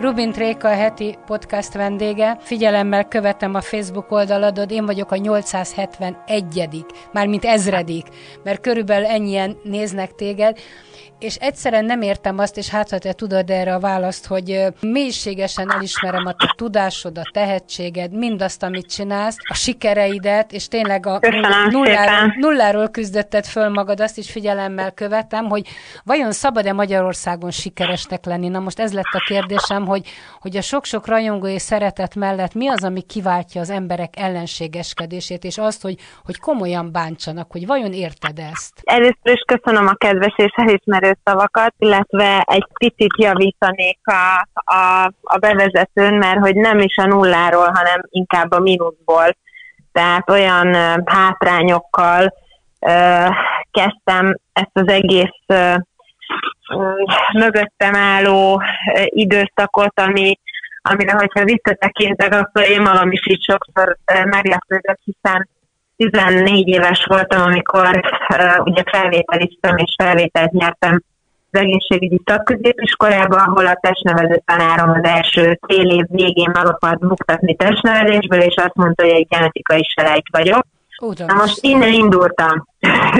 Rubin Tréka a heti podcast vendége. Figyelemmel követem a Facebook oldaladod, én vagyok a 871 mármint ezredik, mert körülbelül ennyien néznek téged és egyszerűen nem értem azt, és hát ha te tudod erre a választ, hogy mélységesen elismerem a te tudásod, a tehetséged, mindazt, amit csinálsz, a sikereidet, és tényleg a nulláról, nulláról küzdötted föl magad, azt is figyelemmel követem, hogy vajon szabad-e Magyarországon sikeresnek lenni? Na most ez lett a kérdésem, hogy, hogy a sok-sok rajongó és szeretet mellett mi az, ami kiváltja az emberek ellenségeskedését, és azt, hogy, hogy komolyan bántsanak, hogy vajon érted ezt? Először is köszönöm a kedves és elismerő szavakat, illetve egy picit javítanék a, a, a bevezetőn, mert hogy nem is a nulláról, hanem inkább a mínuszból. Tehát olyan hátrányokkal kezdtem ezt az egész mögöttem álló időszakot, ami, amire, hogyha visszatekintek, akkor én magam is így sokszor meglepődök, hiszen 14 éves voltam, amikor uh, ugye felvételiztem és felvételt nyertem az egészségügyi szakközépiskolában, ahol a testnevelő tanárom az első fél év végén meg akart buktatni testnevelésből, és azt mondta, hogy egy genetikai selejt vagyok. Uram. Na most innen indultam.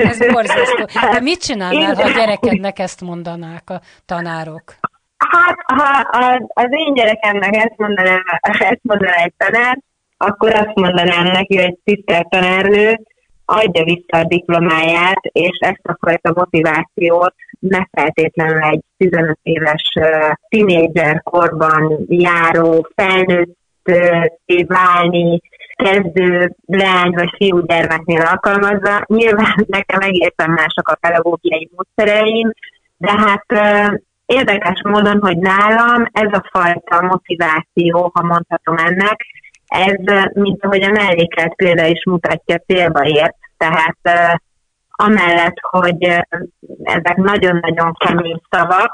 Ez borzasztó. De mit csinálnál, ha a gyerekednek ezt mondanák a tanárok? Hát, ha az én gyerekemnek ezt mondaná, ezt mondaná egy tanár, akkor azt mondanám neki, hogy tisztelt tanárnő, adja vissza a diplomáját, és ezt a fajta motivációt ne feltétlenül egy 15 éves uh, tínédzser korban járó, felnőtt válni, kezdő leány vagy fiúgyermeknél alkalmazva. Nyilván nekem egészen mások a pedagógiai módszereim, de hát érdekes módon, hogy nálam ez a fajta motiváció, ha mondhatom ennek, ez, mint ahogy a mellékelt példa is mutatja, célba ért. Tehát amellett, hogy ezek nagyon-nagyon kemény szavak,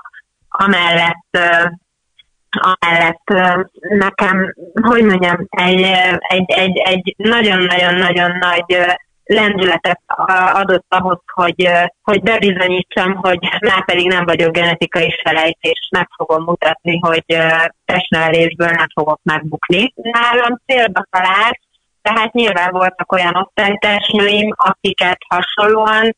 amellett, amellett nekem, hogy mondjam, egy, egy, egy, egy nagyon-nagyon-nagyon nagy lendületet adott ahhoz, hogy, hogy bebizonyítsam, hogy már pedig nem vagyok genetikai selejt, és meg fogom mutatni, hogy testnevelésből nem fogok megbukni. Nálam célba talált, tehát nyilván voltak olyan osztálytársnőim, akiket hasonlóan,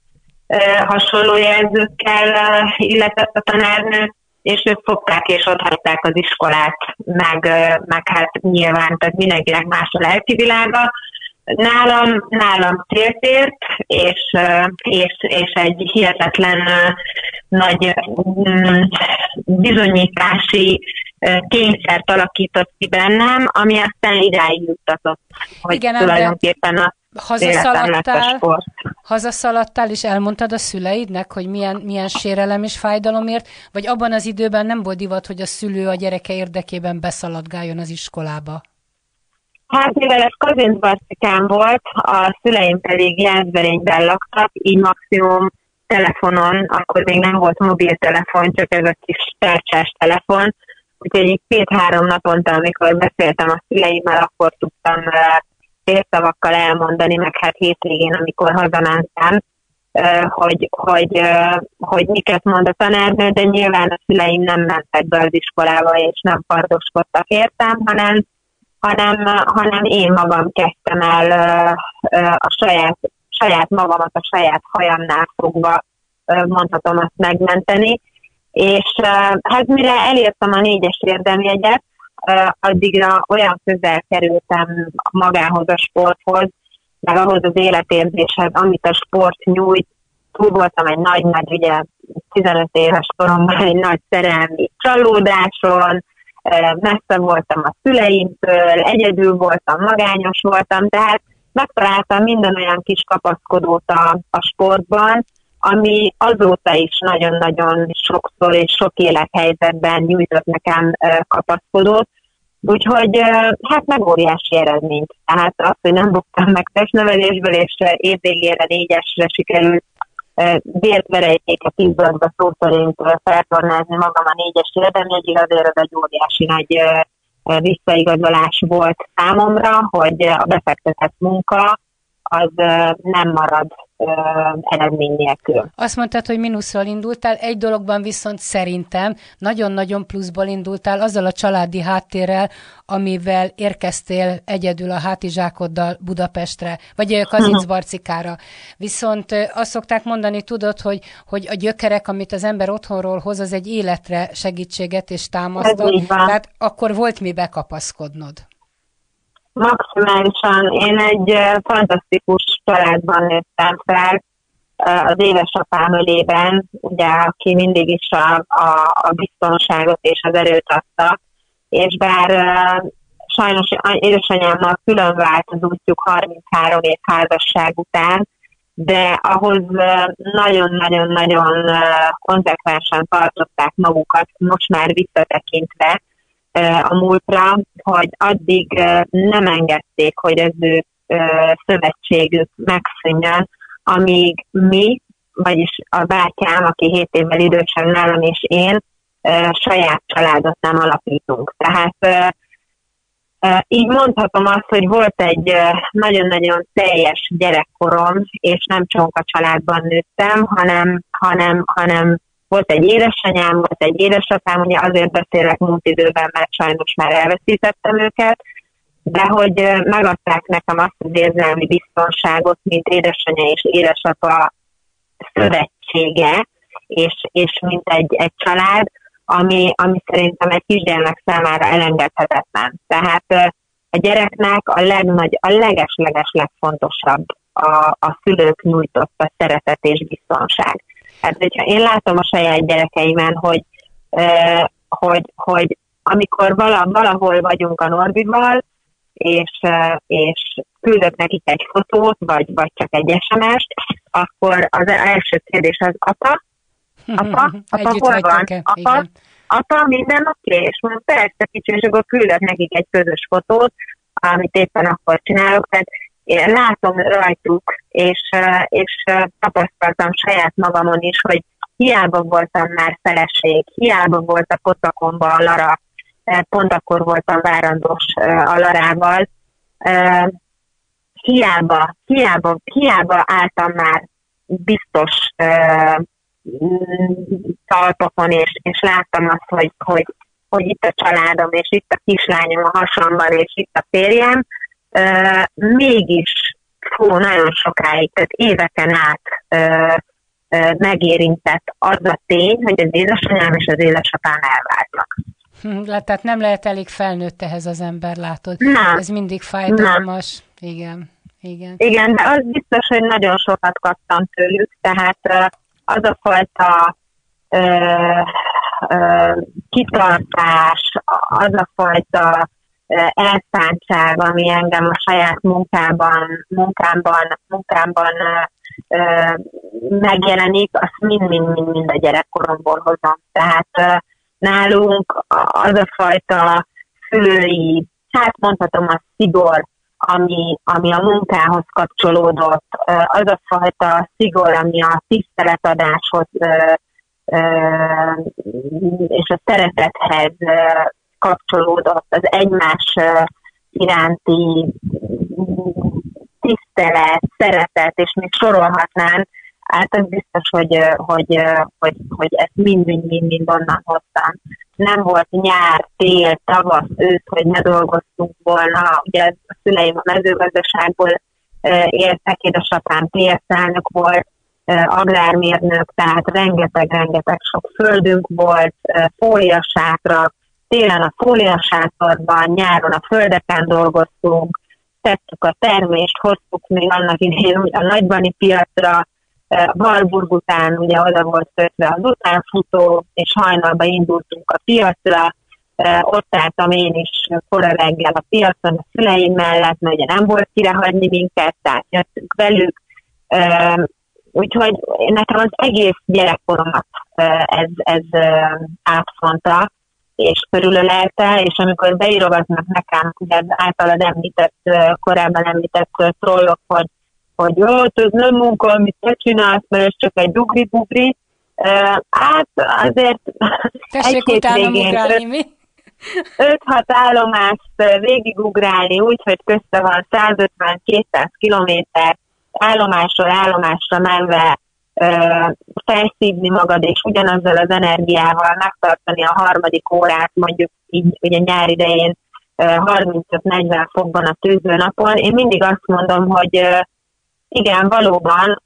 hasonló jelzőkkel illetett a tanárnő, és ők fogták és otthagyták az iskolát, meg, meg hát nyilván, tehát mindenkinek más a lelki világa, Nálam, nálam céltért, és, és, és egy hihetetlen nagy mm, bizonyítási kényszert alakított ki bennem, ami aztán idáig juttatott, hogy Igen, tulajdonképpen a hazaszaladtál, hazaszaladtál, és elmondtad a szüleidnek, hogy milyen, milyen sérelem és fájdalomért, vagy abban az időben nem volt divat, hogy a szülő a gyereke érdekében beszaladgáljon az iskolába? Hát mivel ez Kazincbarcikán volt, a szüleim pedig Jászberényben laktak, így maximum telefonon, akkor még nem volt mobiltelefon, csak ez a kis tárcsás telefon, úgyhogy így két-három naponta, amikor beszéltem a szüleimmel, akkor tudtam félszavakkal elmondani, meg hát hétvégén, amikor hazamentem, hogy, hogy, hogy miket mond a tanárnő, de nyilván a szüleim nem mentek be az iskolába, és nem pardoskodtak értem, hanem hanem, hanem én magam kezdtem el a saját, saját magamat a saját hajamnál fogva, mondhatom azt megmenteni. És hát mire elértem a négyes érdemjegyet, addigra olyan közel kerültem magához a sporthoz, meg ahhoz az életérzéshez, amit a sport nyújt. Túl voltam egy nagy-nagy, ugye 15 éves koromban egy nagy szerelmi csalódáson, messze voltam a szüleimtől, egyedül voltam, magányos voltam, tehát megtaláltam minden olyan kis kapaszkodót a, a sportban, ami azóta is nagyon-nagyon sokszor és sok élethelyzetben nyújtott nekem kapaszkodót, Úgyhogy hát meg óriási eredményt. Tehát az, hogy nem buktam meg testnevelésből, és évvégére négyesre sikerült vértverejtéket izzadva szó szerint feltornázni magam a négyes érdemjegyig, azért ez egy óriási nagy visszaigazolás volt számomra, hogy a befektetett munka az nem marad eredmény nélkül. Azt mondtad, hogy mínuszról indultál, egy dologban viszont szerintem nagyon-nagyon pluszból indultál azzal a családi háttérrel, amivel érkeztél egyedül a hátizsákoddal Budapestre, vagy Kazincbarcikára. Viszont azt szokták mondani, tudod, hogy, hogy a gyökerek, amit az ember otthonról hoz, az egy életre segítséget és támasztott. Tehát akkor volt mi bekapaszkodnod. Maximálisan. Én egy fantasztikus családban nőttem fel, az édesapám ölében, ugye, aki mindig is a, a, a biztonságot és az erőt adta, és bár sajnos édesanyámmal külön vált az útjuk 33 év házasság után, de ahhoz nagyon-nagyon-nagyon konzekvensen tartották magukat, most már visszatekintve, a múltra, hogy addig nem engedték, hogy az ő szövetségük megszűnjön, amíg mi, vagyis a bátyám, aki 7 évvel idősebb nálam, és én saját családot nem alapítunk. Tehát így mondhatom azt, hogy volt egy nagyon-nagyon teljes gyerekkorom, és nem csonka családban nőttem, hanem, hanem, hanem volt egy édesanyám, volt egy édesapám, ugye azért beszélek múlt időben, mert sajnos már elveszítettem őket, de hogy megadták nekem azt az érzelmi biztonságot, mint édesanyja és édesapa szövetsége, és, és mint egy, egy család, ami, ami szerintem egy kisgyermek számára elengedhetetlen. Tehát a gyereknek a legnagy, a leges-leges legfontosabb a, a szülők nyújtotta szeretet és biztonság. Hát, hogyha én látom a saját gyerekeimen, hogy, eh, hogy, hogy amikor vala, valahol vagyunk a Norbival, és, eh, és küldök nekik egy fotót, vagy, vagy csak egy SMS-t, akkor az első kérdés az apa, apa, apa, hol van? Apa, apa, minden oké? És mondom, persze kicsi, és akkor küldök nekik egy közös fotót, amit éppen akkor csinálok. Tehát látom rajtuk, és, és tapasztaltam saját magamon is, hogy hiába voltam már feleség, hiába volt a kotakomba a Lara, pont akkor voltam várandós a Larával, hiába, hiába, hiába álltam már biztos talpakon, és, és láttam azt, hogy, hogy, hogy itt a családom, és itt a kislányom a hasamban, és itt a férjem, mégis fú, nagyon sokáig, tehát éveken át megérintett az a tény, hogy az édesanyám és az édesapám elváltak. Hm, tehát nem lehet elég felnőtt ehhez az ember, látod? Nem. Ez mindig fájdalmas. Nem. Igen. Igen. Igen, de az biztos, hogy nagyon sokat kaptam tőlük, tehát az a fajta ö, ö, kitartás, az a fajta elszántság, ami engem a saját munkában, munkámban, munkámban megjelenik, azt mind-mind-mind a gyerekkoromból hozom. Tehát nálunk az a fajta szülői, hát mondhatom a szigor, ami, ami a munkához kapcsolódott, az a fajta szigor, ami a tiszteletadáshoz és a szeretethez kapcsolódott az egymás iránti tisztelet, szeretet, és még sorolhatnánk, hát az biztos, hogy, hogy, hogy, hogy ezt mind-mind-mind onnan hoztam. Nem volt nyár, tél, tavasz, ősz, hogy ne dolgoztunk volna. Ugye a szüleim a mezőgazdaságból éltek, édesapám piacálnok volt, agrármérnök, tehát rengeteg-rengeteg sok földünk volt, fóliasátrak, télen a fóliasátorban, nyáron a földeken dolgoztunk, tettük a termést, hoztuk még annak idején a nagybani piacra, Valburg után ugye oda volt kötve az utánfutó, és hajnalban indultunk a piacra, ott álltam én is kora reggel a piacon a szüleim mellett, mert ugye nem volt kire hagyni minket, tehát jöttünk velük. Úgyhogy nekem az egész gyerekkoromat ez, ez átfonta, és körülölelte, és amikor beírogatnak nekem, ugye általad említett, korábban említett trollok, hogy, hogy jó, ez nem munka, amit te csinálsz, mert ez csak egy dugri-bugri, hát azért Tessék egy utána ugrálni, mi? 5-6 állomást végigugrálni úgy, hogy közte van 150-200 kilométer, állomásról állomásra menve felszívni magad, és ugyanazzal az energiával megtartani a harmadik órát, mondjuk így ugye nyár idején 35-40 fokban a tűzőnapon. Én mindig azt mondom, hogy igen, valóban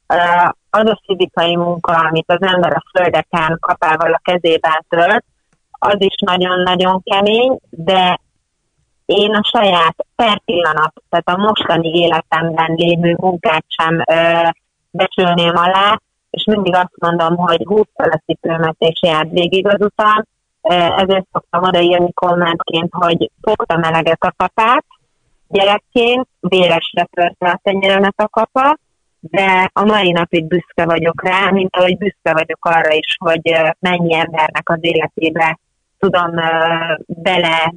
az a fizikai munka, amit az ember a földeken kapával a kezében tölt, az is nagyon-nagyon kemény, de én a saját per pillanat, tehát a mostani életemben lévő munkát sem becsülném alá, és mindig azt mondom, hogy húzta a cipőmet és járt végig az utam, ezért szoktam odaírni kommentként, hogy fogta meleget a kapát, gyerekként véresre törte a tenyeremet a kapa, de a mai napig büszke vagyok rá, mint ahogy büszke vagyok arra is, hogy mennyi embernek az életébe tudom bele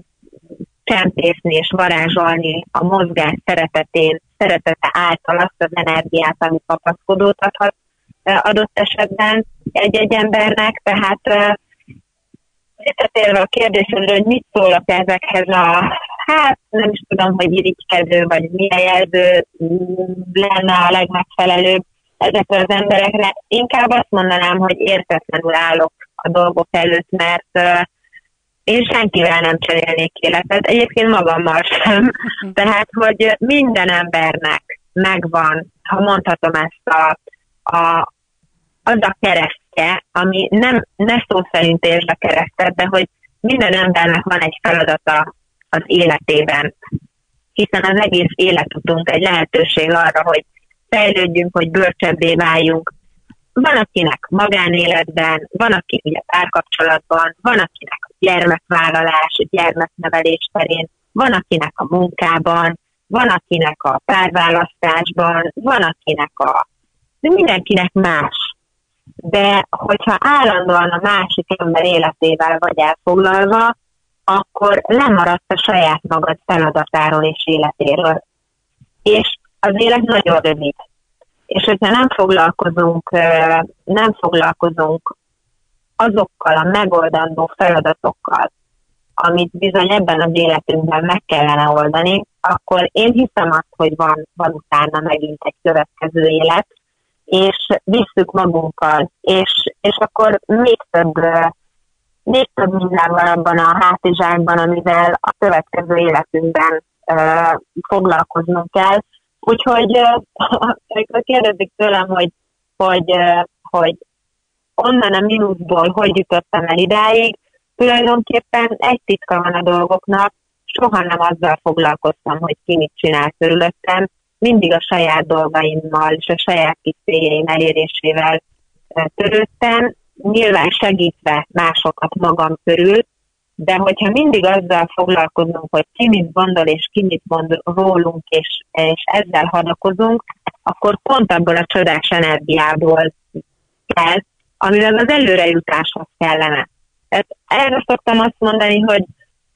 csempészni és varázsolni a mozgás szeretetén, szeretete által azt az energiát, ami kapaszkodót adhat adott esetben egy-egy embernek, tehát visszatérve a kérdésre, hogy mit szólok ezekhez a, hát nem is tudom, hogy irigykedő, vagy milyen jelző lenne a legmegfelelőbb ezekre az emberekre. Inkább azt mondanám, hogy értetlenül állok a dolgok előtt, mert uh, én senkivel nem cserélnék életet, egyébként magammal sem. Tehát, hogy minden embernek megvan, ha mondhatom ezt a, a, az a keresztje, ami nem, ne szó szerint értsd a keresztet, de hogy minden embernek van egy feladata az életében. Hiszen az egész életutunk egy lehetőség arra, hogy fejlődjünk, hogy bölcsebbé váljunk. Van akinek magánéletben, van aki ugye párkapcsolatban, van akinek a gyermekvállalás, gyermeknevelés terén, van akinek a munkában, van akinek a párválasztásban, van akinek a... De mindenkinek más de hogyha állandóan a másik ember életével vagy elfoglalva, akkor lemaradsz a saját magad feladatáról és életéről. És az élet nagyon rövid. És hogyha nem foglalkozunk, nem foglalkozunk azokkal a megoldandó feladatokkal, amit bizony ebben az életünkben meg kellene oldani, akkor én hiszem azt, hogy van, van utána megint egy következő élet, és visszük magunkkal, és, és akkor még több, még több minden van abban a hátizsákban, amivel a következő életünkben uh, foglalkoznunk kell. Úgyhogy uh, amikor kérdezik tőlem, hogy, hogy, uh, hogy onnan a mínuszból hogy jutottam el idáig, tulajdonképpen egy titka van a dolgoknak, soha nem azzal foglalkoztam, hogy ki mit csinál körülöttem, mindig a saját dolgaimmal és a saját kis céljaim elérésével törődtem, nyilván segítve másokat magam körül, de hogyha mindig azzal foglalkozunk, hogy ki mit gondol és ki mit mond rólunk, és, és ezzel hadakozunk, akkor pont abból a csodás energiából kell, amivel az előrejutáshoz kellene. Tehát erre szoktam azt mondani, hogy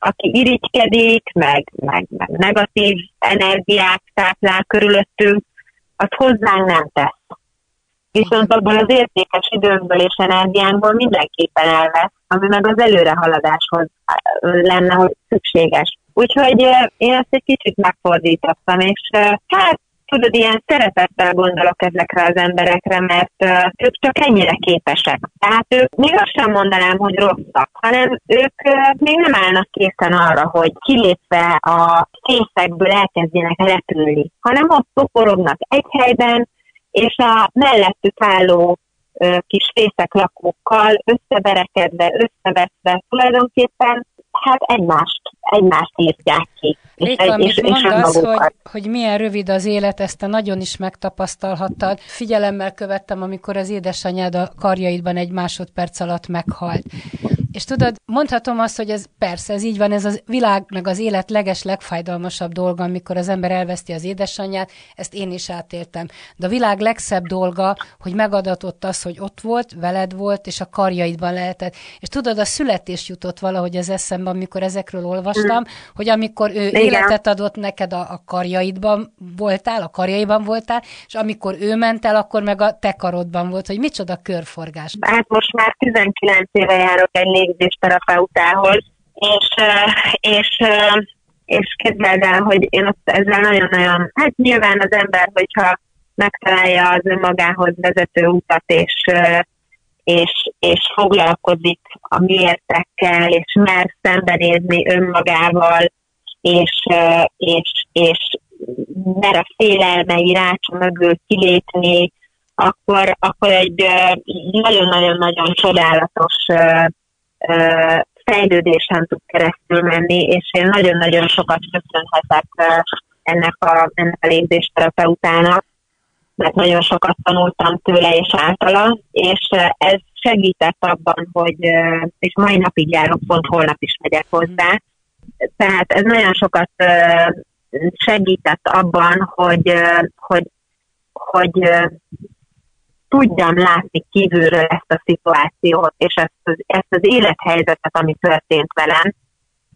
aki irigykedik, meg, meg, meg negatív energiát táplál körülöttünk, az hozzánk nem tesz. Viszont abból az értékes időnkből és energiánkból mindenképpen elvesz, ami meg az előrehaladáshoz lenne, hogy szükséges. Úgyhogy én ezt egy kicsit megfordítottam, és hát tudod, ilyen szeretettel gondolok ezekre az emberekre, mert ők csak ennyire képesek. Tehát ők még azt sem mondanám, hogy rosszak, hanem ők még nem állnak készen arra, hogy kilépve a fészekből elkezdjenek repülni, hanem ott poporognak egy helyben, és a mellettük álló kis fészek lakókkal összeverekedve, összeveszve tulajdonképpen hát egymást, egymást írtják ki. Amit és, mondasz, és hogy, hogy milyen rövid az élet, ezt te nagyon is megtapasztalhattad. Figyelemmel követtem, amikor az édesanyád a karjaidban egy másodperc alatt meghalt. És tudod, mondhatom azt, hogy ez persze, ez így van, ez a világ meg az élet leges, legfájdalmasabb dolga, amikor az ember elveszti az édesanyját, ezt én is átéltem. De a világ legszebb dolga, hogy megadatott az, hogy ott volt, veled volt, és a karjaidban lehetett. És tudod, a születés jutott valahogy az eszembe, amikor ezekről olvastam, mm. hogy amikor ő Igen. életet adott neked a, a karjaidban voltál, a karjaiban voltál, és amikor ő ment el, akkor meg a te karodban volt, hogy micsoda körforgás. Hát most már 19 éve járok egy légzésterapeutához, és, és, és képzeld el, hogy én ott ezzel nagyon-nagyon, hát nyilván az ember, hogyha megtalálja az önmagához vezető utat, és, és, és foglalkozik a miértekkel, és mer szembenézni önmagával, és, és, és mer a félelmei rácsa mögül kilépni, akkor, akkor egy nagyon-nagyon-nagyon csodálatos fejlődésen tud keresztül menni, és én nagyon-nagyon sokat köszönhetek ennek a, ennek a légzésterapeutának, mert nagyon sokat tanultam tőle és általa, és ez segített abban, hogy, és mai napig járok, pont holnap is megyek hozzá, tehát ez nagyon sokat segített abban, hogy, hogy, hogy tudjam látni kívülről ezt a szituációt, és ezt az, ezt az élethelyzetet, ami történt velem.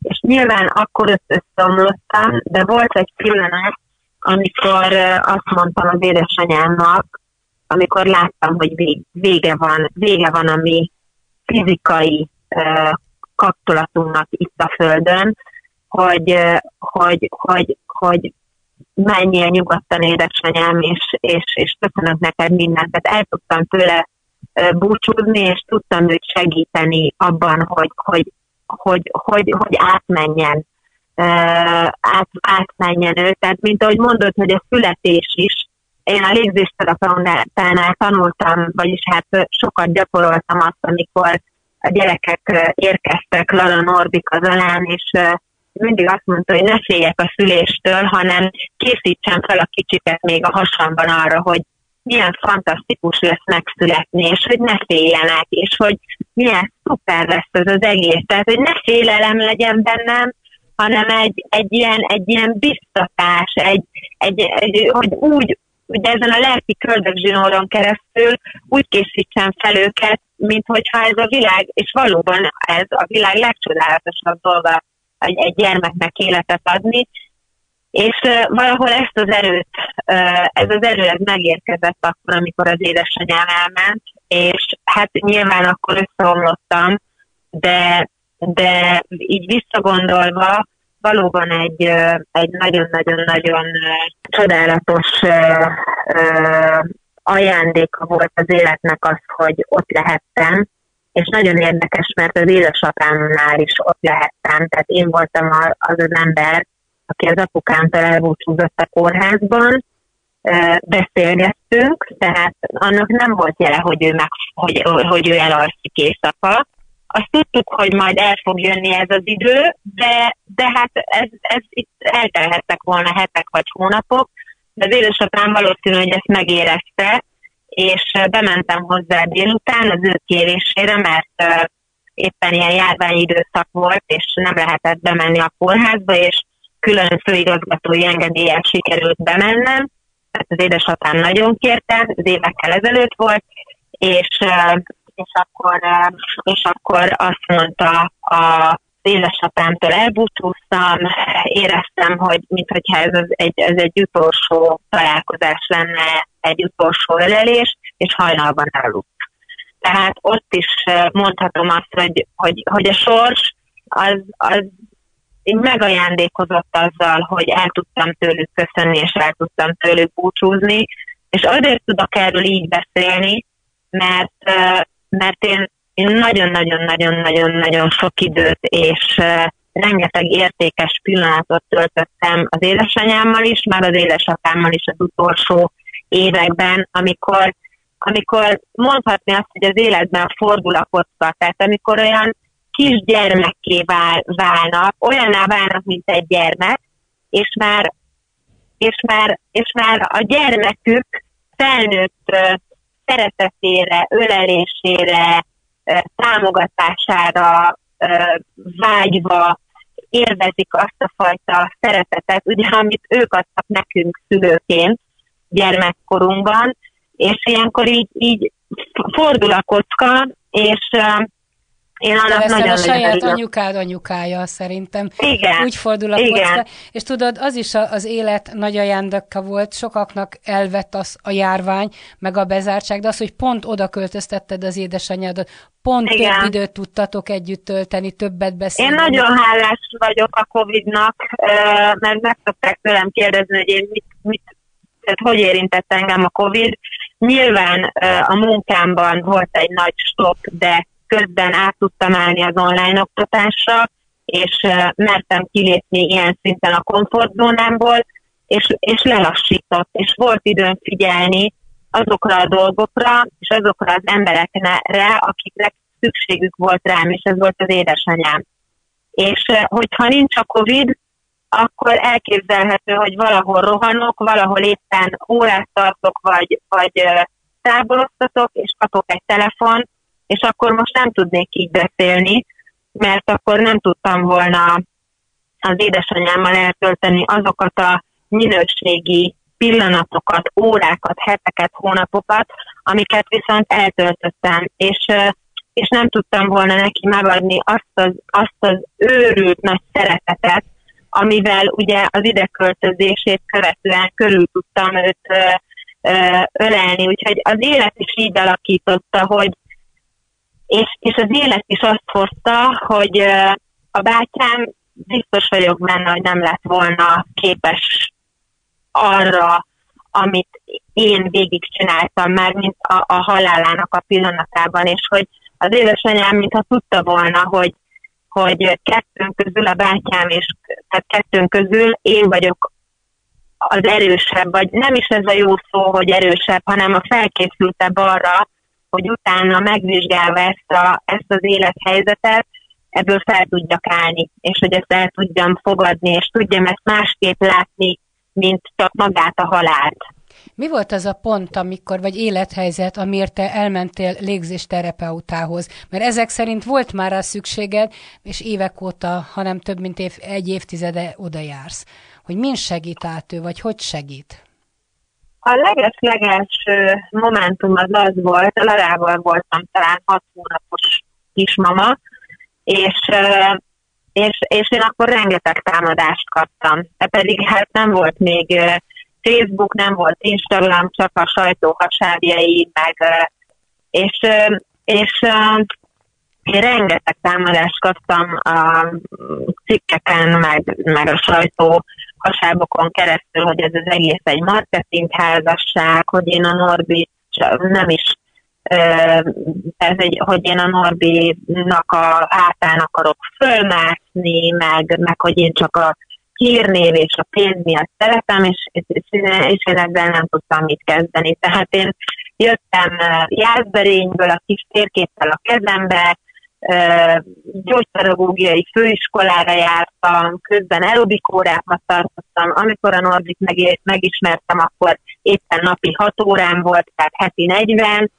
És nyilván akkor összeomlottam, de volt egy pillanat, amikor azt mondtam az édesanyámnak, amikor láttam, hogy vége van, vége van a mi fizikai kapcsolatunknak itt a Földön, hogy, hogy, hogy, hogy menjél nyugodtan édesanyám, és, és, és köszönök neked mindent. Tehát el tudtam tőle búcsúzni, és tudtam őt segíteni abban, hogy, hogy, hogy, hogy, hogy átmenjen, át, átmenjen ő. Tehát, mint ahogy mondod, hogy a születés is, én a légzésterapeutánál tanultam, vagyis hát sokat gyakoroltam azt, amikor a gyerekek érkeztek Lala Norbik az alán, és mindig azt mondta, hogy ne féljek a szüléstől, hanem készítsem fel a kicsiket még a hasamban arra, hogy milyen fantasztikus lesz megszületni, és hogy ne féljenek, és hogy milyen szuper lesz ez az egész. Tehát, hogy ne félelem legyen bennem, hanem egy, egy, ilyen, egy ilyen biztatás, egy, egy, egy, hogy úgy, ugye ezen a lelki köldögzsinóron keresztül úgy készítsem fel őket, mint hogyha ez a világ, és valóban ez a világ legcsodálatosabb dolga egy, egy gyermeknek életet adni, és valahol ezt az erőt, ez az erő ez megérkezett akkor, amikor az édesanyám elment, és hát nyilván akkor összeomlottam, de, de így visszagondolva valóban egy, egy nagyon-nagyon-nagyon csodálatos ajándéka volt az életnek az, hogy ott lehettem, és nagyon érdekes, mert az édesapámnál is ott lehettem, tehát én voltam az az ember, aki az apukámtól elbúcsúzott a kórházban, beszélgettünk, tehát annak nem volt jele, hogy ő, meg, hogy, hogy ő elalszik éjszaka. Azt tudtuk, hogy majd el fog jönni ez az idő, de, de hát ez, ez itt eltelhettek volna hetek vagy hónapok, de az édesapám valószínű, hogy ezt megérezte, és bementem hozzá délután az ő kérésére, mert éppen ilyen járványidőszak volt, és nem lehetett bemenni a kórházba, és külön főigazgatói engedéllyel sikerült bemennem, tehát az édesapám nagyon kérte, az évekkel ezelőtt volt, és, és, akkor, és akkor azt mondta a édesapámtól elbúcsúztam, éreztem, hogy mintha ez, egy, ez egy utolsó találkozás lenne, egy utolsó ölelés, és hajnalban elaludt. Tehát ott is mondhatom azt, hogy, hogy, hogy a sors az, az megajándékozott azzal, hogy el tudtam tőlük köszönni, és el tudtam tőlük búcsúzni, és azért tudok erről így beszélni, mert, mert én nagyon-nagyon-nagyon-nagyon-nagyon sok időt és rengeteg értékes pillanatot töltöttem az édesanyámmal is, már az édesapámmal is az utolsó években, amikor, amikor mondhatni azt, hogy az életben fordul a kocka, tehát amikor olyan kisgyermekké vál, válnak, olyanná válnak, mint egy gyermek, és már, és már, és már a gyermekük felnőtt szeretetére, ölelésére, támogatására vágyva élvezik azt a fajta szeretetet, ugye, amit ők adtak nekünk szülőként gyermekkorunkban, és ilyenkor így, így fordul a kocka, és én annak nagyon a saját örülök. anyukád anyukája szerintem. Igen. Úgy fordul a Igen. És tudod, az is az élet nagy ajándéka volt, sokaknak elvett az a járvány, meg a bezártság, de az, hogy pont oda költöztetted az édesanyádat, pont Igen. több időt tudtatok együtt tölteni, többet beszélni. Én nagyon hálás vagyok a Covid-nak, mert meg szokták tőlem kérdezni, hogy én mit, mit tehát hogy érintett engem a Covid. Nyilván a munkámban volt egy nagy stop, de közben át tudtam állni az online oktatásra, és mertem kilépni ilyen szinten a komfortzónámból, és, és lelassított, és volt időm figyelni azokra a dolgokra, és azokra az emberekre, akiknek szükségük volt rám, és ez volt az édesanyám. És hogyha nincs a Covid, akkor elképzelhető, hogy valahol rohanok, valahol éppen órát tartok, vagy, vagy táboroztatok, és kapok egy telefon, és akkor most nem tudnék így beszélni, mert akkor nem tudtam volna az édesanyámmal eltölteni azokat a minőségi pillanatokat, órákat, heteket, hónapokat, amiket viszont eltöltöttem, és, és nem tudtam volna neki megadni azt az, azt az őrült nagy szeretetet, amivel ugye az ideköltözését követően körül tudtam őt ö, ö, ölelni, úgyhogy az élet is így alakította, hogy és, és az élet is azt hozta, hogy a bátyám biztos vagyok benne, hogy nem lett volna képes arra, amit én végigcsináltam már, mint a, a halálának a pillanatában, és hogy az édesanyám, mintha tudta volna, hogy, hogy kettőnk közül a bátyám, és tehát kettőnk közül én vagyok az erősebb, vagy nem is ez a jó szó, hogy erősebb, hanem a felkészültebb arra, hogy utána megvizsgálva ezt, a, ezt az élethelyzetet, ebből fel tudjak állni, és hogy ezt el tudjam fogadni, és tudjam ezt másképp látni, mint csak magát a halált. Mi volt az a pont, amikor, vagy élethelyzet, amiért te elmentél légzésterapeutához? Mert ezek szerint volt már a szükséged, és évek óta, hanem több mint év, egy évtizede oda jársz. Hogy min segít át ő, vagy hogy segít? A leges-legelső momentum az az volt, Larával voltam talán hat hónapos kismama, és, és, és én akkor rengeteg támadást kaptam. De pedig hát nem volt még Facebook, nem volt Instagram, csak a sajtó hasábjai, meg, és, és én rengeteg támadást kaptam a cikkeken, meg, meg a sajtó hasábokon keresztül, hogy ez az egész egy marketingházasság, hogy én a Norbi nem is ez egy, hogy én a Norbinak a hátán akarok fölmászni, meg, meg hogy én csak a hírnév és a pénz miatt szeretem, és, és, és én ezzel nem tudtam mit kezdeni. Tehát én jöttem Jászberényből a kis térképpel a kezembe, gyógypedagógiai főiskolára jártam, közben aerobik órákat tartottam. Amikor a Norbit meg, megismertem, akkor éppen napi 6 órán volt, tehát heti 40,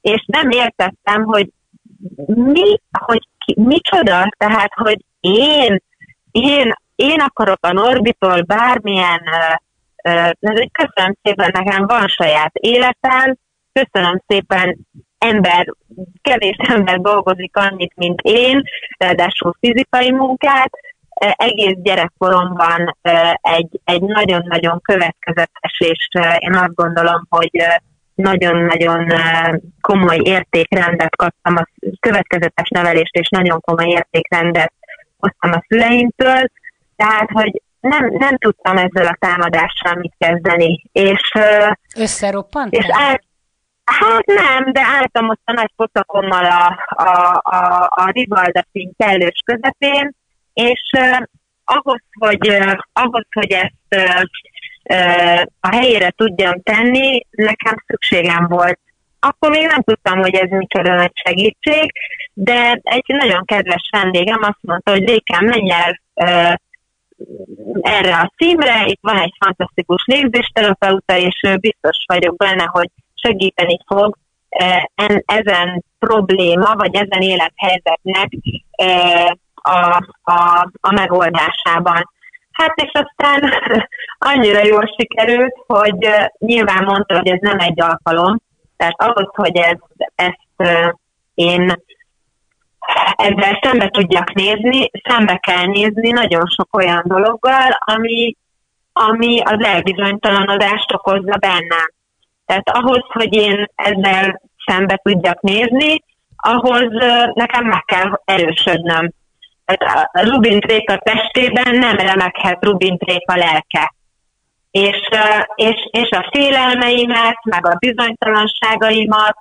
és nem értettem, hogy mi, hogy ki, micsoda, tehát, hogy én, én, én akarok a Norbitól bármilyen, uh, köszönöm szépen, nekem van saját életem, köszönöm szépen, ember, kevés ember dolgozik annyit, mint én, ráadásul fizikai munkát, egész gyerekkoromban egy, egy nagyon-nagyon következetes, és én azt gondolom, hogy nagyon-nagyon komoly értékrendet kaptam, a következetes nevelést, és nagyon komoly értékrendet hoztam a szüleimtől, tehát, hogy nem, nem tudtam ezzel a támadással mit kezdeni. És, Összeroppant? És át, Hát nem, de álltam ott a nagy potakommal a, a, a, a Ribaldafin kellős közepén, és ahhoz, hogy, ahhoz, hogy ezt a helyére tudjam tenni, nekem szükségem volt. Akkor még nem tudtam, hogy ez micsoda nagy segítség, de egy nagyon kedves vendégem azt mondta, hogy Rékán, menj el erre a címre, itt van egy fantasztikus légzésterapeuta, és biztos vagyok benne, hogy segíteni fog ezen probléma, vagy ezen élethelyzetnek a, a, a megoldásában. Hát és aztán annyira jól sikerült, hogy nyilván mondta, hogy ez nem egy alkalom, tehát ahhoz, hogy ez, ezt én ezzel szembe tudjak nézni, szembe kell nézni nagyon sok olyan dologgal, ami, ami az elbizonytalanodást okozza bennem. Tehát ahhoz, hogy én ezzel szembe tudjak nézni, ahhoz nekem meg kell erősödnöm. Tehát a Rubin Tréka testében nem remekhet Rubin Tréka lelke. És, és, és a félelmeimet, meg a bizonytalanságaimat,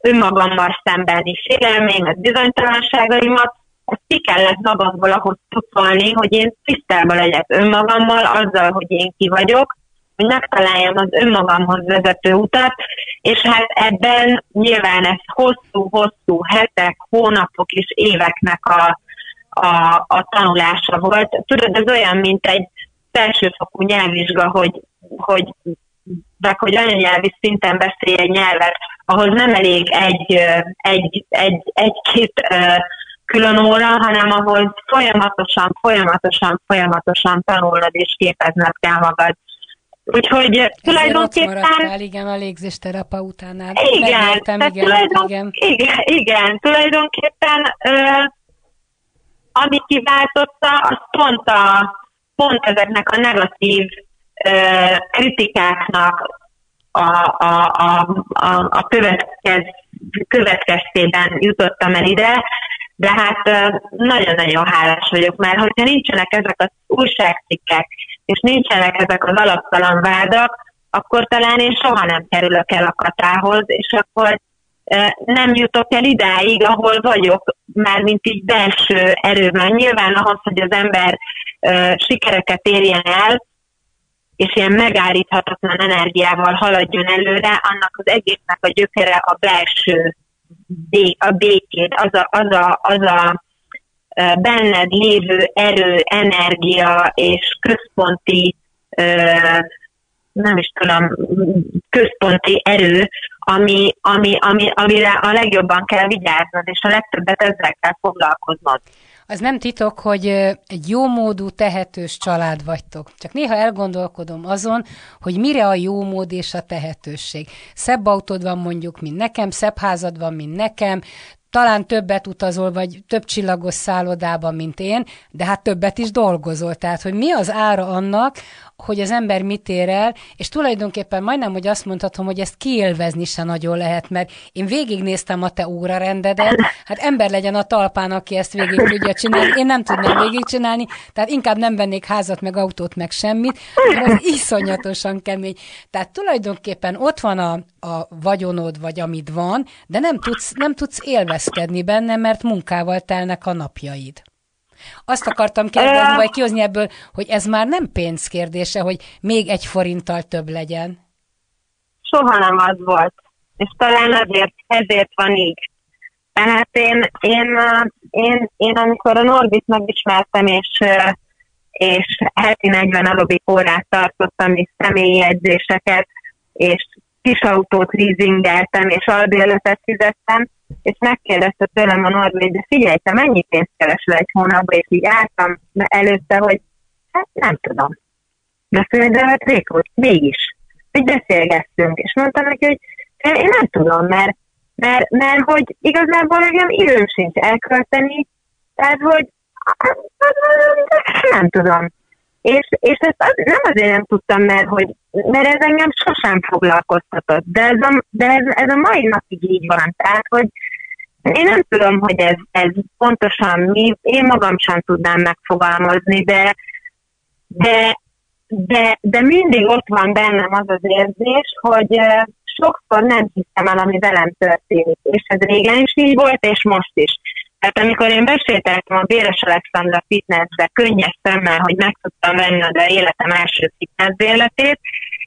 önmagammal szembeni félelmeimet, bizonytalanságaimat, ezt ki kellett magamból ahhoz tudni, hogy én tisztában legyek önmagammal, azzal, hogy én ki vagyok, hogy megtaláljam az önmagamhoz vezető utat, és hát ebben nyilván ez hosszú-hosszú hetek, hónapok és éveknek a, a, a tanulása volt. Tudod, ez olyan, mint egy felsőfokú nyelvvizsga, hogy, hogy meg hogy anyanyelvi szinten beszélj egy nyelvet, ahhoz nem elég egy, egy, egy, egy-két külön óra, hanem ahhoz folyamatosan, folyamatosan, folyamatosan tanulnod és képezned kell magad. Úgyhogy tulajdonképpen... Ott igen, a légzésterapeutánál. Igen, Megértem, igen, tulajdon, igen. igen. Igen, tulajdonképpen ö, ami kiváltotta, az pont, a, pont ezeknek a negatív kritikáknak a, a, a, a, a következ, következtében jutottam el ide, de hát nagyon-nagyon hálás vagyok, mert hogyha nincsenek ezek az újságcikkek, és nincsenek ezek az alaptalan vádak, akkor talán én soha nem kerülök el a katához, és akkor nem jutok el idáig, ahol vagyok, már mint így belső erőben. Nyilván ahhoz, hogy az ember sikereket érjen el, és ilyen megállíthatatlan energiával haladjon előre, annak az egésznek a gyökere a belső a békét, az a, az a, az a benned lévő erő, energia és központi, nem is tudom, központi erő, ami, ami, ami, amire a legjobban kell vigyáznod, és a legtöbbet ezzel kell foglalkoznod. Az nem titok, hogy egy jómódú, tehetős család vagytok. Csak néha elgondolkodom azon, hogy mire a jómód és a tehetőség. Szebb autód van mondjuk, mint nekem, szebb házad van, mint nekem, talán többet utazol, vagy több csillagos szállodában, mint én, de hát többet is dolgozol. Tehát, hogy mi az ára annak, hogy az ember mit ér el, és tulajdonképpen majdnem, hogy azt mondhatom, hogy ezt kiélvezni se nagyon lehet, mert én végignéztem a te órarendedet, hát ember legyen a talpán, aki ezt végig tudja csinálni, én nem tudnám végigcsinálni, tehát inkább nem vennék házat, meg autót, meg semmit, mert az iszonyatosan kemény. Tehát tulajdonképpen ott van a, a vagyonod, vagy amit van, de nem tudsz, nem tudsz élvezkedni benne, mert munkával telnek a napjaid. Azt akartam kérdezni, vagy kihozni ebből, hogy ez már nem pénzkérdése, hogy még egy forinttal több legyen. Soha nem az volt. És talán ezért, ezért van így. Tehát én, én, én, én amikor a Norbit megismertem, és, és heti 40 aerobik órát tartottam, és személyi edzéseket, és kis autót leasingeltem, és albérletet fizettem, és megkérdezte tőlem a Norvég, de figyelj, te mennyi pénzt keresel egy hónapban, és így álltam előtte, hogy hát nem tudom. De de hát Rékó, mégis. Így beszélgettünk, és mondtam neki, hogy én nem tudom, mert, mert, mert hogy igazából nekem időm sincs elkölteni, tehát hogy nem tudom. És, és ezt az, nem azért nem tudtam, mert, hogy, mert ez engem sosem foglalkoztatott, de ez a, de ez, ez a mai napig így van. Tehát, hogy én nem tudom, hogy ez, ez pontosan mi, én magam sem tudnám megfogalmazni, de, de, de, de mindig ott van bennem az az érzés, hogy sokszor nem hiszem el, ami velem történik. És ez régen is így volt, és most is. Tehát amikor én besételtem a Béres Alexandra fitnessbe könnyes szemmel, hogy meg tudtam venni az életem első fitness életét,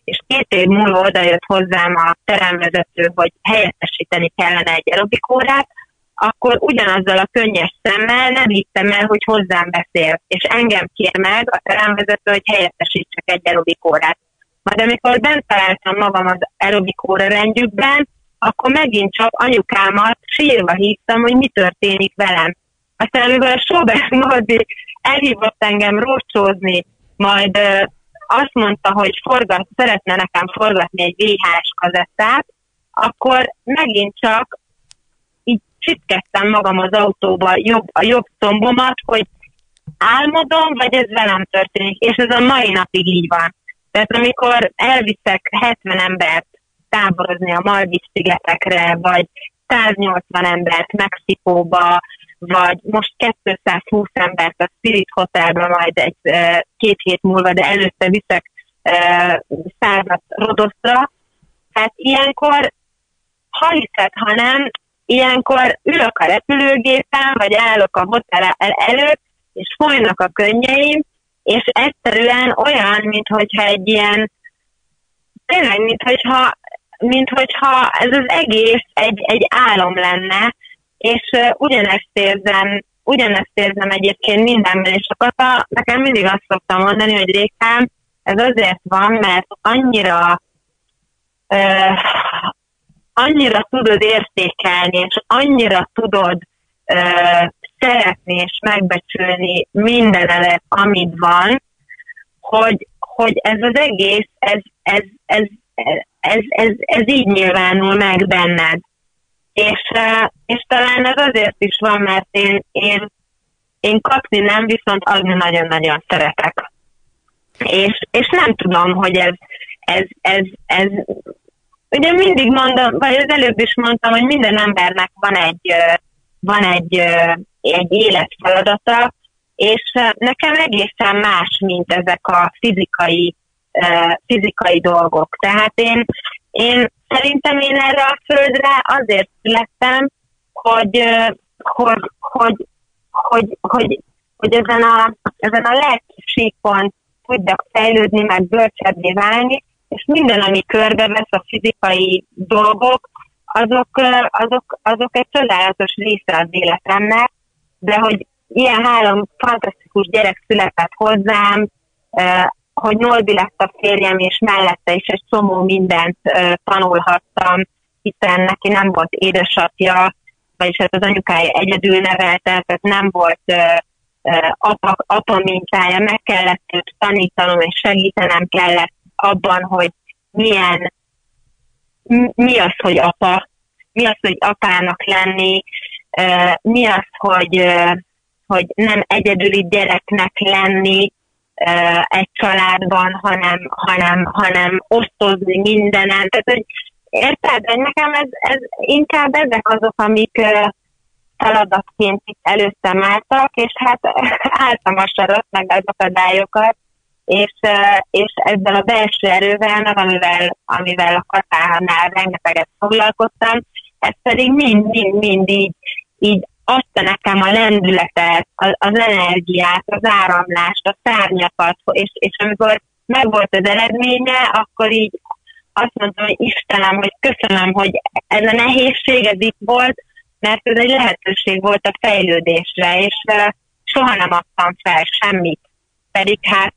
és két év múlva odajött hozzám a teremvezető, hogy helyettesíteni kellene egy aerobikórát, akkor ugyanazzal a könnyes szemmel nem hittem el, hogy hozzám beszél, és engem kér meg a teremvezető, hogy helyettesítsek egy aerobikórát. Majd amikor bent találtam magam az aerobikóra rendjükben, akkor megint csak anyukámat sírva hívtam, hogy mi történik velem. Aztán amikor a Sobert Nordi elhívott engem rócsózni, majd ö, azt mondta, hogy forgat, szeretne nekem forgatni egy VHS kazettát, akkor megint csak így csipkedtem magam az autóba jobb, a jobb szombomat, hogy álmodom, vagy ez velem történik, és ez a mai napig így van. Tehát amikor elviszek 70 embert táborozni a Maldiv-szigetekre, vagy 180 embert Mexikóba, vagy most 220 embert a Spirit Hotelbe majd egy két hét múlva, de előtte viszek százat Rodoszra. Hát ilyenkor, ha hiszed, ha nem, ilyenkor ülök a repülőgépen, vagy állok a hotel előtt, és folynak a könnyeim, és egyszerűen olyan, mintha egy ilyen, tényleg, mintha mint hogyha ez az egész egy, egy álom lenne, és ugyanezt érzem, ugyanezt érzem egyébként mindenben, és a nekem mindig azt szoktam mondani, hogy Rékám, ez azért van, mert annyira uh, annyira tudod értékelni, és annyira tudod uh, szeretni és megbecsülni mindenedet, amit van, hogy, hogy ez az egész, ez, ez, ez, ez, ez, ez így nyilvánul meg benned. És, és talán ez azért is van, mert én, én, én kapni nem, viszont adni nagyon-nagyon szeretek. És, és nem tudom, hogy ez, ez, ez, ez, ugye mindig mondom, vagy az előbb is mondtam, hogy minden embernek van egy, van egy, egy életfeladata, és nekem egészen más, mint ezek a fizikai fizikai dolgok. Tehát én, én szerintem én erre a földre azért születtem, hogy, hogy, hogy, hogy, hogy, hogy ezen a, ezen a lelki síkon tudjak fejlődni, meg bölcsebbé válni, és minden, ami körbevesz a fizikai dolgok, azok, azok, azok egy csodálatos része az életemnek, de hogy ilyen három fantasztikus gyerek született hozzám, hogy Nolbi lett a férjem, és mellette is egy csomó mindent uh, tanulhattam, hiszen neki nem volt édesapja, vagyis hát az anyukája egyedül nevelte, tehát nem volt uh, apa, apa mintája, meg kellett őt tanítanom, és segítenem kellett abban, hogy milyen, mi az, hogy apa, mi az, hogy apának lenni, mi az, hogy, hogy nem egyedüli gyereknek lenni, egy családban, hanem, hanem, hanem osztozni mindenen. Tehát, hogy érted, hogy nekem ez, ez inkább ezek azok, amik feladatként itt előttem álltak, és hát álltam a sarat, meg az akadályokat, és, és ezzel a belső erővel, amivel, amivel a katánál rengeteget foglalkoztam, ez pedig mind-mind-mind így, így adta nekem a lendületet, az, az energiát, az áramlást, a szárnyakat, és, és amikor megvolt az eredménye, akkor így azt mondtam, hogy Istenem, hogy köszönöm, hogy ez a nehézség, ez itt volt, mert ez egy lehetőség volt a fejlődésre, és soha nem adtam fel semmit. Pedig hát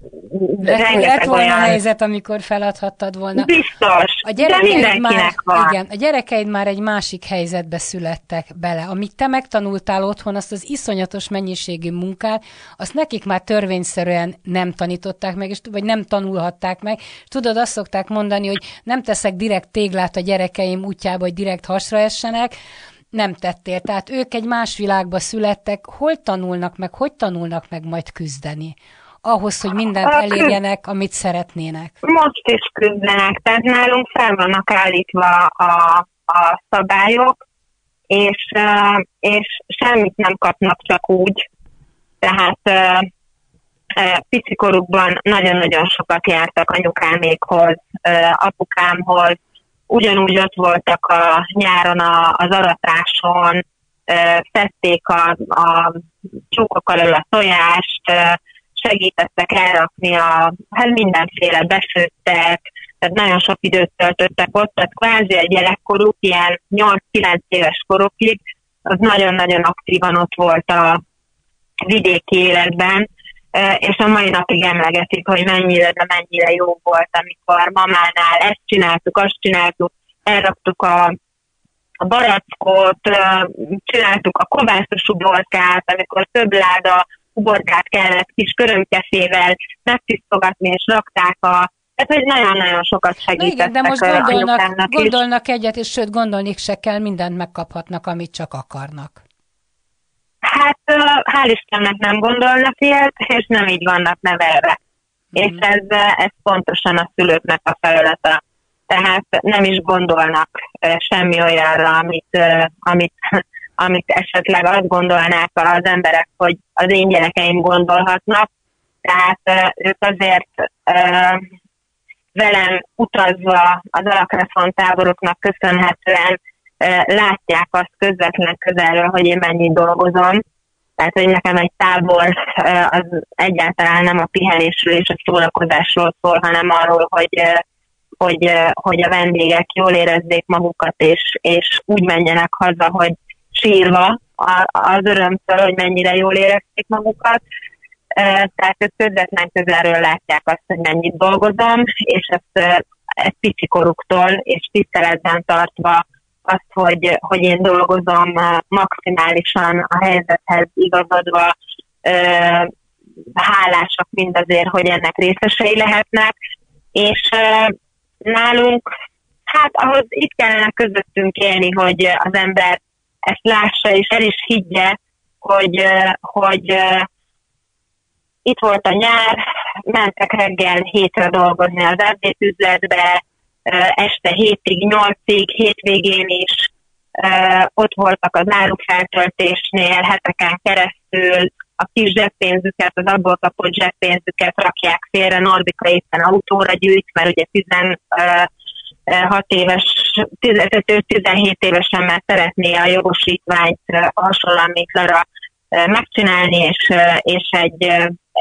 uh, lett volna olyan... helyzet, amikor feladhattad volna. Biztos, a de mindenkinek már, van. Igen, a gyerekeid már egy másik helyzetbe születtek bele. Amit te megtanultál otthon, azt az iszonyatos mennyiségű munkát, azt nekik már törvényszerűen nem tanították meg, és, vagy nem tanulhatták meg. És tudod, azt szokták mondani, hogy nem teszek direkt téglát a gyerekeim útjába, hogy direkt hasra essenek, nem tettél. Tehát ők egy más világba születtek, hol tanulnak meg, hogy tanulnak meg majd küzdeni? Ahhoz, hogy mindent elérjenek, amit szeretnének? Most is küzdenek, tehát nálunk fel vannak állítva a, a szabályok, és, és semmit nem kapnak csak úgy. Tehát picikorukban nagyon-nagyon sokat jártak anyukámékhoz, apukámhoz, ugyanúgy ott voltak a nyáron a, az aratáson, szedték a, a csókok alól a tojást, segítettek elrakni a, hát mindenféle besőttek, tehát nagyon sok időt töltöttek ott, tehát kvázi egy gyerekkoruk, ilyen 8-9 éves korokig, az nagyon-nagyon aktívan ott volt a vidéki életben, és a mai napig emlegetik, hogy mennyire, de mennyire jó volt, amikor mamánál ezt csináltuk, azt csináltuk, elraktuk a, a barackot, csináltuk a kovászos uborkát, amikor több láda uborkát kellett kis körömkefével megtisztogatni, és rakták a tehát, hogy nagyon-nagyon sokat segítettek igen, de most gondolnak, gondolnak egyet, és sőt, gondolni se kell, mindent megkaphatnak, amit csak akarnak. Hát hál' Istennek nem gondolnak ilyet, és nem így vannak nevelve. Mm. És ez, ez pontosan a szülőknek a feladata. Tehát nem is gondolnak semmi olyanra, amit, amit, amit esetleg azt gondolnák az emberek, hogy az én gyerekeim gondolhatnak. Tehát ők azért velem utazva az alakrefon táboroknak köszönhetően látják azt közvetlen közelről, hogy én mennyit dolgozom. Tehát, hogy nekem egy tábor az egyáltalán nem a pihenésről és a szórakozásról szól, hanem arról, hogy, hogy, hogy a vendégek jól érezzék magukat, és, és úgy menjenek haza, hogy sírva az örömtől, hogy mennyire jól érezték magukat. Tehát ők közvetlen közelről látják azt, hogy mennyit dolgozom, és ezt, ezt pici koruktól és tiszteletben tartva azt, hogy, hogy én dolgozom maximálisan a helyzethez igazodva, hálásak mindazért, hogy ennek részesei lehetnek, és nálunk, hát ahhoz itt kellene közöttünk élni, hogy az ember ezt lássa, és el is higgye, hogy, hogy itt volt a nyár, mentek reggel hétre dolgozni az erdétüzletbe, este hétig, nyolcig, hétvégén is ott voltak az árufeltöltésnél heteken keresztül, a kis zseppénzüket, az abból kapott zseppénzüket rakják félre, Norbika éppen autóra gyűjt, mert ugye 16 éves, 17 évesen már szeretné a jogosítványt hasonlóan, mint Lara megcsinálni, és, és, egy,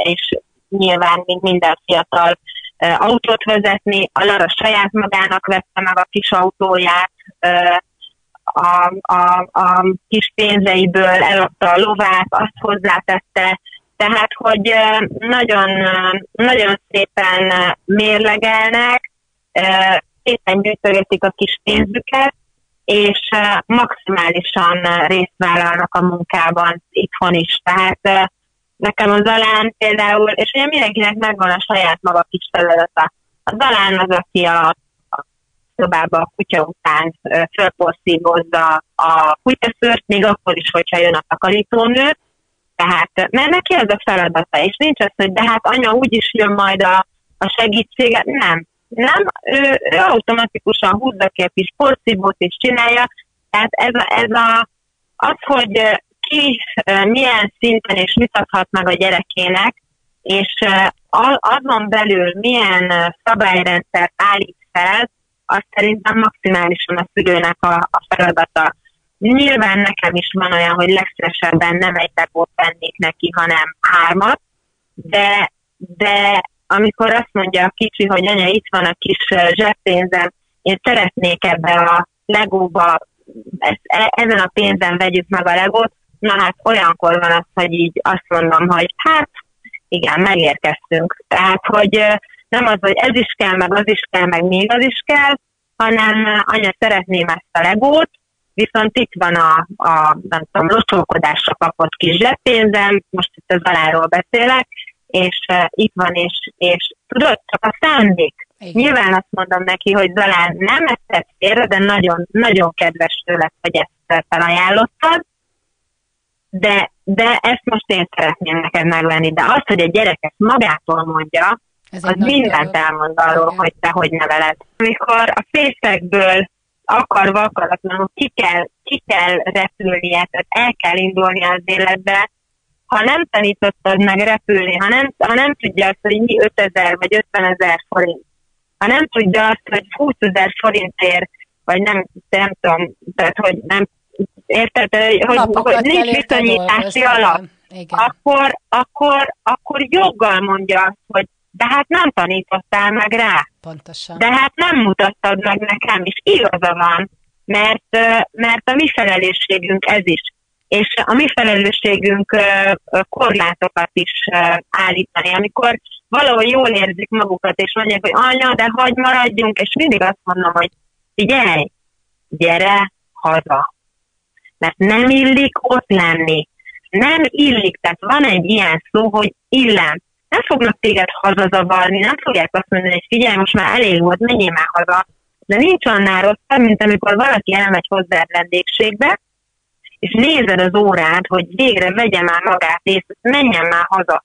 és nyilván, mint minden fiatal autót vezetni, a Lara saját magának vette meg a kis autóját, a, a, a kis pénzeiből eladta a lovát, azt hozzátette, tehát, hogy nagyon, nagyon szépen mérlegelnek, szépen gyűjtögetik a kis pénzüket, és maximálisan részt vállalnak a munkában itthon is. Tehát nekem az alán például, és ugye mindenkinek megvan a saját maga kis feladata. Az alán az, aki a, a szobába a kutya után fölporszívozza a kutyaszőrt, még akkor is, hogyha jön a takarítónő. Tehát, mert neki az a feladata, és nincs az, hogy de hát anya úgyis jön majd a, a segítsége. Nem. Nem, ő, ő automatikusan húzza ki a kis porszívót és csinálja. Tehát ez a, ez a az, hogy ki milyen szinten és mit adhat meg a gyerekének, és azon belül milyen szabályrendszer állít fel, az szerintem maximálisan a szülőnek a, a feladata. Nyilván nekem is van olyan, hogy legszívesebben nem egy depót vennék neki, hanem hármat, de, de amikor azt mondja a kicsi, hogy anya, itt van a kis zseppénzem, én szeretnék ebbe a legóba, ezt, e, ezen a pénzen vegyük meg a legót, Na hát olyankor van az, hogy így azt mondom, hogy hát igen, megérkeztünk. Tehát, hogy nem az, hogy ez is kell, meg az is kell, meg még az is kell, hanem anya, szeretném ezt a legót, viszont itt van a, a nem tudom, locsolkodásra kapott kis zseppénzem, most itt az aláról beszélek, és uh, itt van, és, és tudod, csak a szándék. Igen. Nyilván azt mondom neki, hogy Zalán nem ezt tett félre, de nagyon, nagyon kedves tőled, hogy ezt felajánlottad, de, de ezt most én szeretném neked megvenni. De azt, hogy a gyerek ezt magától mondja, Ez az mindent elmond arról, hogy te hogy neveled. Amikor a fészekből akarva akaratlanul ki kell, ki kell repülnie, tehát el kell indulni az életbe, ha nem tanítottad meg repülni, ha nem, ha nem tudja azt, hogy mi 5000 vagy 50 ezer forint, ha nem tudja azt, hogy 20 ezer forintért, vagy nem, nem tudom, tehát hogy nem érted, hogy, hogy nincs viszonyítási alap, akkor, akkor, akkor joggal mondja azt, hogy de hát nem tanítottál meg rá. Pontosan. De hát nem mutattad meg nekem is. Igaza van, mert, mert a mi felelősségünk ez is. És a mi felelősségünk korlátokat is állítani. Amikor valahol jól érzik magukat, és mondják, hogy anya, de hagy maradjunk, és mindig azt mondom, hogy figyelj, gyere haza. Mert nem illik ott lenni. Nem illik, tehát van egy ilyen szó, hogy illem. Nem fognak téged hazazavarni, nem fogják azt mondani, hogy figyelj, most már elég volt, menjél már haza. De nincs annál rosszabb, mint amikor valaki elmegy hozzá vendégségbe, és nézed az órát, hogy végre vegye már magát észre, menjen már haza.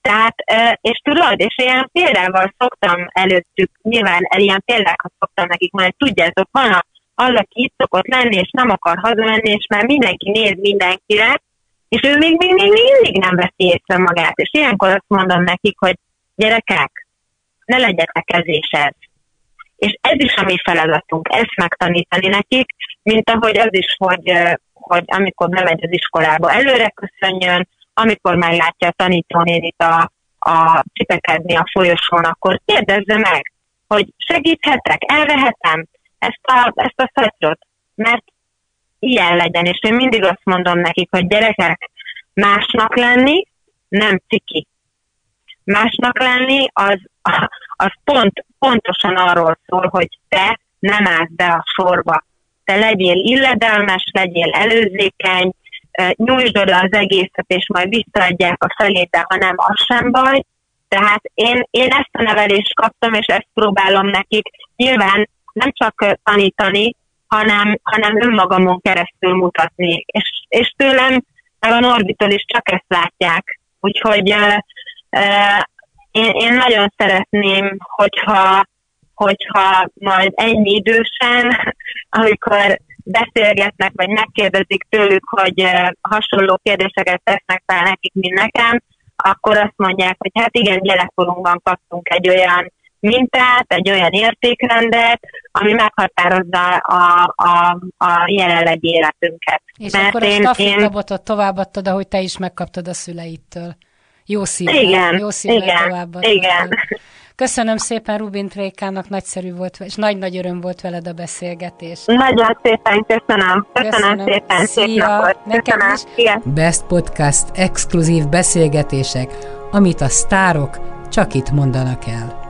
Tehát, és tudod, és ilyen példával szoktam előttük, nyilván ilyen példákat szoktam nekik majd tudjátok, van a, az, aki itt szokott lenni, és nem akar hazamenni, és már mindenki néz mindenkire, és ő még, még, még mindig nem veszi észre magát. És ilyenkor azt mondom nekik, hogy gyerekek, ne legyetek kezésed. És ez is a mi feladatunk, ezt megtanítani nekik, mint ahogy az is, hogy, hogy amikor bemegy az iskolába, előre köszönjön, amikor már látja a tanítónénit a, a csipekedni a folyosón, akkor kérdezze meg, hogy segíthetek, elvehetem ezt a, ezt a szatyrot, mert ilyen legyen, és én mindig azt mondom nekik, hogy gyerekek, másnak lenni nem ciki. Másnak lenni az, az pont, pontosan arról szól, hogy te nem állsz be a sorba. Te legyél illedelmes, legyél előzékeny, nyújtsd oda az egészet, és majd visszaadják a felét, de ha nem, az sem baj. Tehát én, én ezt a nevelést kaptam, és ezt próbálom nekik nyilván nem csak tanítani, hanem, hanem önmagamon keresztül mutatni. És, és tőlem, meg a Norbitól is csak ezt látják. Úgyhogy uh, uh, én, én nagyon szeretném, hogyha, hogyha majd ennyi idősen, amikor beszélgetnek, vagy megkérdezik tőlük, hogy hasonló kérdéseket tesznek fel nekik, mint nekem, akkor azt mondják, hogy hát igen, gyerekkorunkban kaptunk egy olyan mintát, egy olyan értékrendet, ami meghatározza a, a, a jelenlegi életünket. És Mert akkor én, a stafétabotot továbbadtad, ahogy te is megkaptad a szüleitől. Jó szívvel, igen, jó szívvel igen, továbbadtad. Igen. Köszönöm szépen Rubin Trékának, nagyszerű volt, és nagy-nagy öröm volt veled a beszélgetés. Nagyon szépen köszönöm. Köszönöm, köszönöm. szépen. Szia. Szép napot. Köszönöm. Is. Igen. Best Podcast exkluzív beszélgetések, amit a sztárok csak itt mondanak el.